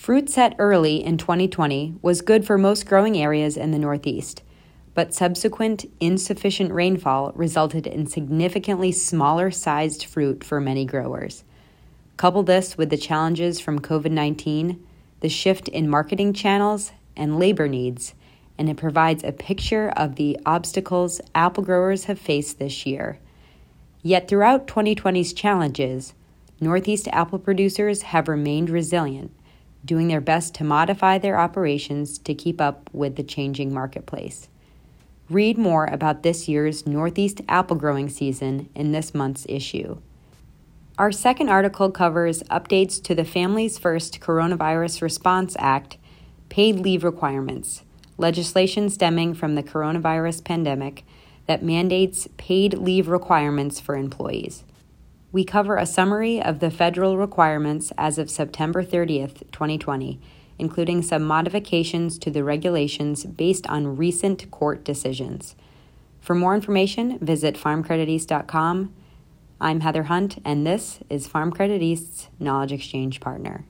Fruit set early in 2020 was good for most growing areas in the Northeast, but subsequent insufficient rainfall resulted in significantly smaller sized fruit for many growers. Couple this with the challenges from COVID 19, the shift in marketing channels, and labor needs, and it provides a picture of the obstacles apple growers have faced this year. Yet throughout 2020's challenges, Northeast apple producers have remained resilient doing their best to modify their operations to keep up with the changing marketplace. Read more about this year's Northeast apple growing season in this month's issue. Our second article covers updates to the Families First Coronavirus Response Act paid leave requirements, legislation stemming from the coronavirus pandemic that mandates paid leave requirements for employees we cover a summary of the federal requirements as of September 30th, 2020, including some modifications to the regulations based on recent court decisions. For more information, visit farmcrediteast.com. I'm Heather Hunt, and this is Farm Credit East's Knowledge Exchange Partner.